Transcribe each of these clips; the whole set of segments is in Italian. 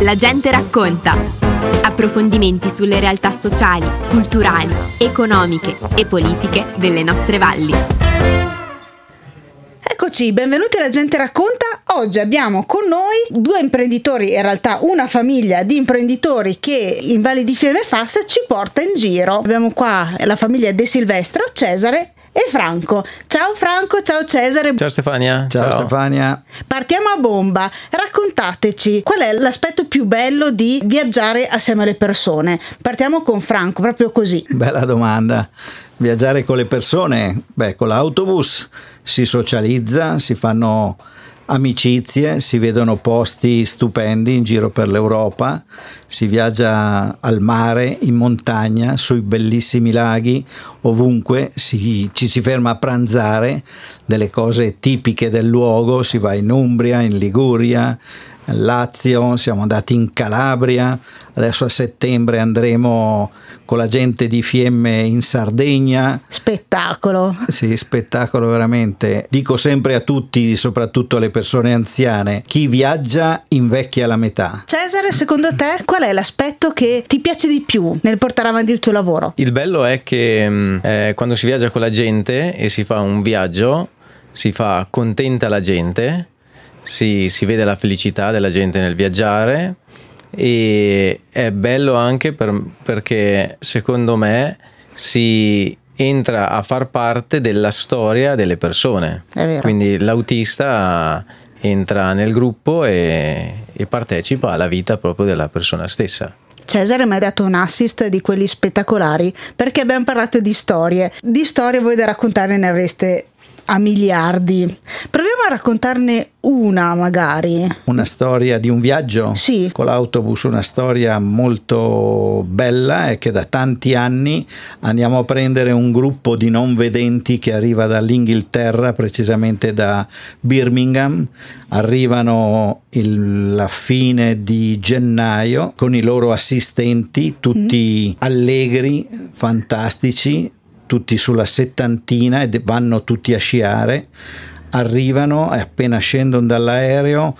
La gente racconta. Approfondimenti sulle realtà sociali, culturali, economiche e politiche delle nostre valli. Eccoci, benvenuti alla gente racconta. Oggi abbiamo con noi due imprenditori, in realtà una famiglia di imprenditori che in Valle di Fiemme Fassa ci porta in giro. Abbiamo qua la famiglia De Silvestro, Cesare e Franco. Ciao Franco, ciao Cesare. Ciao Stefania. Ciao, ciao, Stefania. Partiamo a bomba. Raccontateci qual è l'aspetto più bello di viaggiare assieme alle persone. Partiamo con Franco, proprio così. Bella domanda. Viaggiare con le persone, beh, con l'autobus si socializza, si fanno amicizie, si vedono posti stupendi in giro per l'Europa, si viaggia al mare, in montagna, sui bellissimi laghi, ovunque si, ci si ferma a pranzare delle cose tipiche del luogo, si va in Umbria, in Liguria, Lazio, siamo andati in Calabria, adesso a settembre andremo con la gente di Fiemme in Sardegna. Spettacolo. Sì, spettacolo veramente. Dico sempre a tutti, soprattutto alle persone anziane, chi viaggia invecchia la metà. Cesare, secondo te qual è l'aspetto che ti piace di più nel portare avanti il tuo lavoro? Il bello è che mm, eh, quando si viaggia con la gente e si fa un viaggio, si fa contenta la gente si, si vede la felicità della gente nel viaggiare e è bello anche per, perché secondo me si entra a far parte della storia delle persone. Quindi l'autista entra nel gruppo e, e, partecipa alla vita proprio della persona stessa. Cesare mi ha dato un assist di quelli spettacolari perché abbiamo parlato di storie. Di storie voi da raccontare ne avreste a miliardi. Proviamo a raccontarne una magari. Una storia di un viaggio? Sì. Con l'autobus, una storia molto bella è che da tanti anni andiamo a prendere un gruppo di non vedenti che arriva dall'Inghilterra, precisamente da Birmingham. Arrivano la fine di gennaio con i loro assistenti, tutti mm. allegri, fantastici tutti sulla settantina e vanno tutti a sciare, arrivano e appena scendono dall'aereo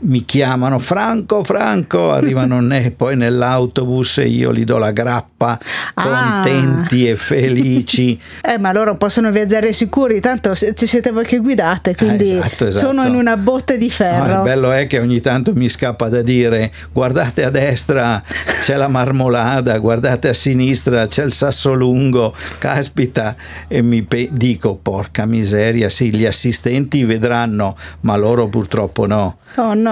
mi chiamano Franco, Franco, arrivano ne, poi nell'autobus e io gli do la grappa, ah. contenti e felici. Eh, ma loro possono viaggiare sicuri, tanto ci siete voi che guidate, quindi eh, esatto, esatto. sono in una botte di ferro. No, il bello è che ogni tanto mi scappa da dire guardate a destra c'è la marmolada, guardate a sinistra c'è il sasso lungo, caspita, e mi pe- dico porca miseria, sì, gli assistenti vedranno, ma loro purtroppo no. Oh no.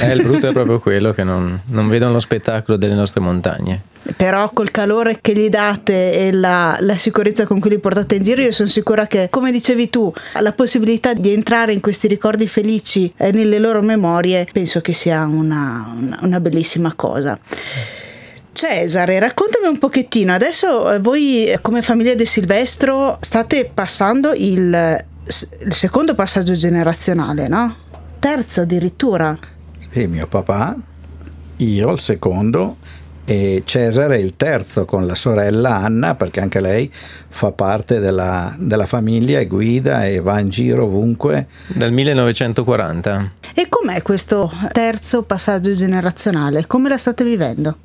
Eh, il brutto è proprio quello che non, non vedono lo spettacolo delle nostre montagne. Però col calore che gli date e la, la, sicurezza con cui li portate in giro, io sono sicura che, come dicevi tu, la possibilità di entrare in questi ricordi felici eh, nelle loro memorie, penso che sia una, una, una bellissima cosa. Cesare, raccontami un pochettino, adesso eh, voi come famiglia De Silvestro state passando il, il secondo passaggio generazionale, no? Terzo addirittura. Sì, mio papà, io il secondo e Cesare il terzo con la sorella Anna perché anche lei fa parte della, della, famiglia e guida e va in giro ovunque. Dal 1940. E com'è questo terzo passaggio generazionale? Come la state vivendo?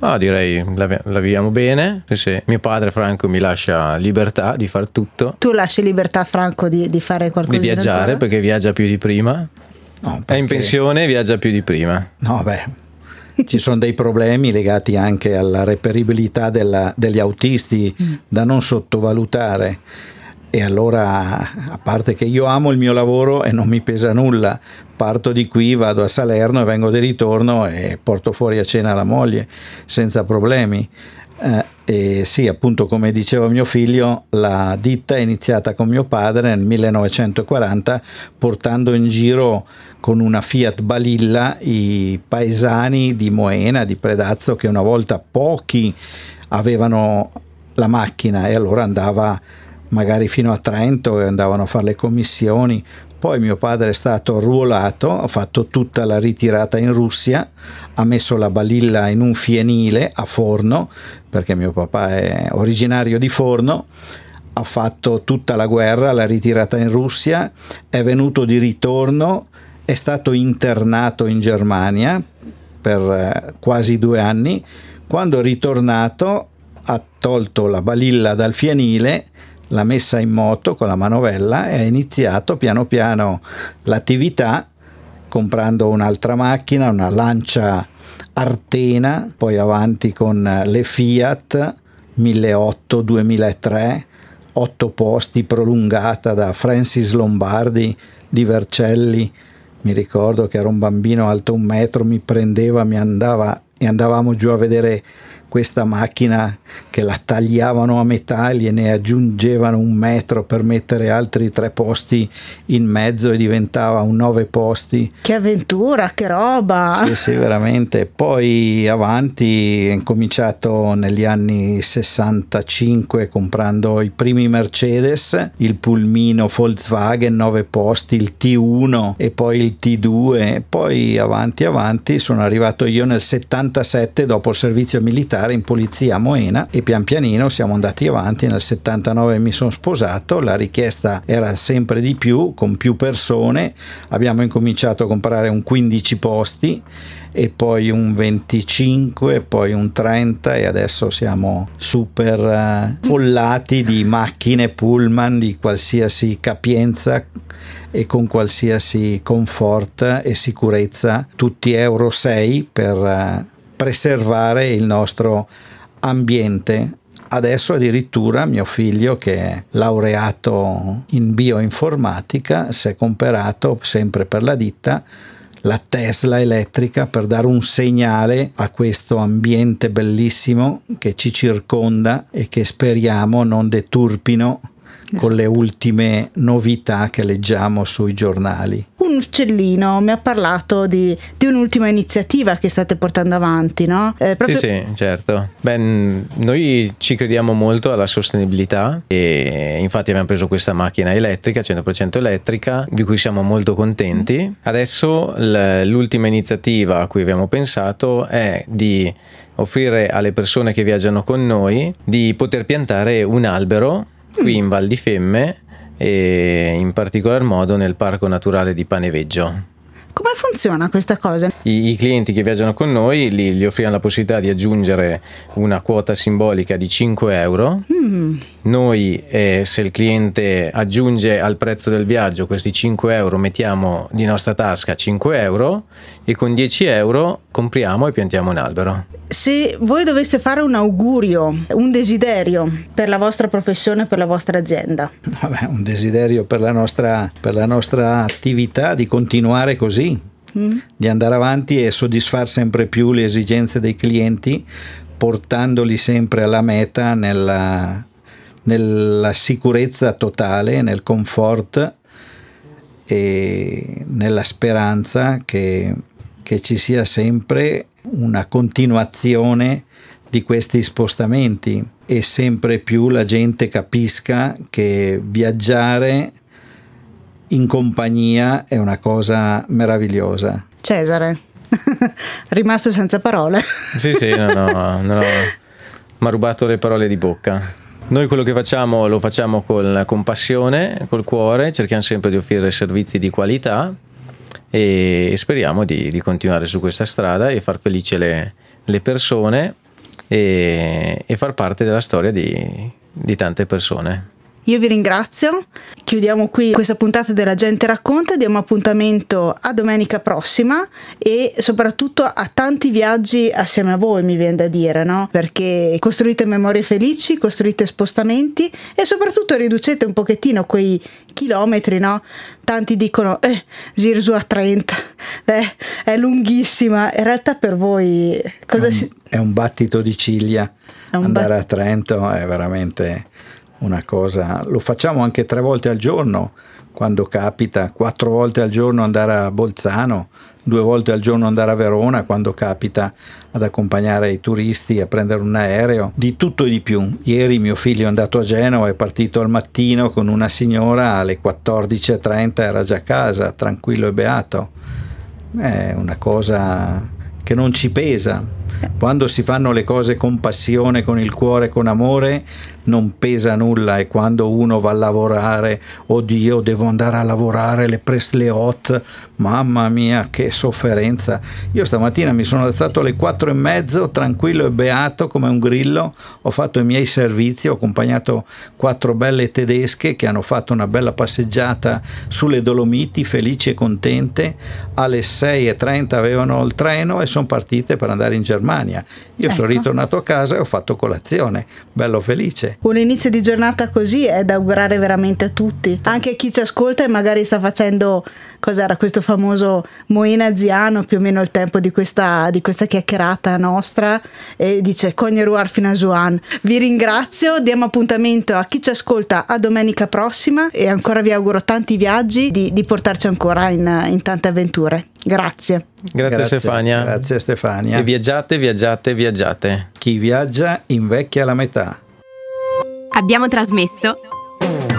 Ah, direi la, la viviamo bene. Sì, Mio padre Franco mi lascia libertà di fare tutto. Tu lasci libertà a Franco di, di fare qualcosa? Di viaggiare perché viaggia più di prima. No, perché... È in pensione e viaggia più di prima. No, beh. Ci sono dei problemi legati anche alla reperibilità della, degli autisti mm. da non sottovalutare. E allora, a parte che io amo il mio lavoro e non mi pesa nulla, parto di qui, vado a Salerno e vengo di ritorno e porto fuori a cena la moglie senza problemi. Eh, e sì, appunto, come diceva mio figlio, la ditta è iniziata con mio padre nel 1940 portando in giro con una Fiat Balilla i paesani di Moena, di Predazzo, che una volta pochi avevano la macchina e allora andava magari fino a Trento e andavano a fare le commissioni poi mio padre è stato arruolato, ha fatto tutta la ritirata in Russia, ha messo la balilla in un fienile a Forno, perché mio papà è originario di Forno, ha fatto tutta la guerra, la ritirata in Russia, è venuto di ritorno, è stato internato in Germania per eh, quasi due anni. Quando è ritornato ha tolto la balilla dal fienile, l'ha messa in moto con la manovella e ha iniziato piano piano l'attività comprando un'altra macchina, una Lancia Artena, poi avanti con le Fiat 1800, 2003, 8 posti prolungata da Francis Lombardi di Vercelli. Mi ricordo che ero un bambino alto un metro, mi prendeva, mi andava e andavamo giù a vedere questa macchina che la tagliavano a metà e ne aggiungevano un metro per mettere altri tre posti in mezzo e diventava un nove posti. Che avventura, che roba! Sì, sì, veramente. Poi avanti, ho cominciato negli anni 65 comprando i primi Mercedes, il pulmino Volkswagen nove posti, il T1 e poi il T2. Poi avanti, avanti, sono arrivato io nel 77 dopo il servizio militare militare in polizia a Moena e pian pianino siamo andati avanti. Nel 79 mi sono sposato, la richiesta era sempre di più, con più persone. Abbiamo incominciato a comprare un 15 posti e poi un 25, poi un 30 e adesso siamo super uh, follati di macchine pullman di qualsiasi capienza e con qualsiasi comfort e sicurezza, tutti Euro 6 per uh, preservare il nostro ambiente. Adesso addirittura mio figlio che è laureato in bioinformatica si è comperato sempre per la ditta la Tesla elettrica per dare un segnale a questo ambiente bellissimo che ci circonda e che speriamo non deturpino con le ultime novità che leggiamo sui giornali. Un uccellino mi ha parlato di, di un'ultima iniziativa che state portando avanti, no? Eh, proprio... Sì, sì, certo. Beh, noi ci crediamo molto alla sostenibilità e infatti abbiamo preso questa macchina elettrica, 100% elettrica, di cui siamo molto contenti. Adesso l'ultima iniziativa a cui abbiamo pensato è di offrire alle persone che viaggiano con noi di poter piantare un albero qui in Val di Femme e in particolar modo nel Parco Naturale di Paneveggio. Come funziona questa cosa? I, I, clienti che viaggiano con noi gli, gli, offriamo la possibilità di aggiungere una quota simbolica di 5 euro. Mm. Noi, eh, se il cliente aggiunge al prezzo del viaggio questi 5 euro, mettiamo di nostra tasca 5 euro e con 10 euro compriamo e piantiamo un albero. Se voi doveste fare un augurio, un desiderio per la vostra professione, per la vostra azienda? Vabbè, un desiderio per la nostra, per la nostra attività di continuare così mm. di andare avanti e soddisfare sempre più le esigenze dei clienti, portandoli sempre alla meta nella, nella sicurezza totale, nel comfort e nella speranza che, che ci sia sempre una continuazione di questi spostamenti e sempre più la gente capisca che viaggiare in compagnia è una cosa meravigliosa. Cesare, rimasto senza parole. sì, sì, no, no, no, mi ha rubato le parole di bocca. Noi quello che facciamo lo facciamo con, con passione, col cuore, cerchiamo sempre di offrire servizi di qualità e speriamo di, di continuare su questa strada e far felice le, le persone e, e, far parte della storia di, di tante persone. Io vi ringrazio, chiudiamo qui questa puntata della gente racconta, diamo appuntamento a domenica prossima e soprattutto a tanti viaggi assieme a voi mi viene da dire, no? Perché costruite memorie felici, costruite spostamenti e soprattutto riducete un pochettino quei chilometri, no? Tanti dicono, eh, giro su a 30, eh, è lunghissima, in realtà per voi cosa è un, si... È un battito di ciglia, andare bat... a Trento è veramente una cosa, lo facciamo anche tre volte al giorno quando capita, quattro volte al giorno andare a Bolzano, due volte al giorno andare a Verona quando capita ad accompagnare i turisti a prendere un aereo, di tutto e di più. Ieri mio figlio è andato a Genova, è partito al mattino con una signora, alle 14.30 era già a casa, tranquillo e beato. È una cosa che non ci pesa, Quando si fanno le cose con passione, con il cuore, con amore, non pesa nulla e quando uno va a lavorare, oddio, devo andare a lavorare, le Presley Hot, mamma mia, che sofferenza. Io stamattina mi sono alzato alle quattro e mezzo, tranquillo e beato come un grillo, ho fatto i miei servizi, ho accompagnato quattro belle tedesche che hanno fatto una bella passeggiata sulle Dolomiti, felici e contente. Alle 6.30 avevano il treno e sono partite per andare in Germania Germania. Io ecco. sono ritornato a casa e ho fatto colazione, bello felice. Un inizio di giornata così è da augurare veramente a tutti, anche a chi ci ascolta e magari sta facendo cos'era questo famoso Moina Ziano, più o meno il tempo di questa, di questa chiacchierata nostra, e dice Cogneruar fino a Juan. Vi ringrazio, diamo appuntamento a chi ci ascolta a domenica prossima e ancora vi auguro tanti viaggi di, di portarci ancora in, in tante avventure. Grazie. Grazie, Grazie Stefania. Grazie Stefania. E viaggiate, viaggiate, viaggiate. Chi viaggia invecchia la metà. Abbiamo trasmesso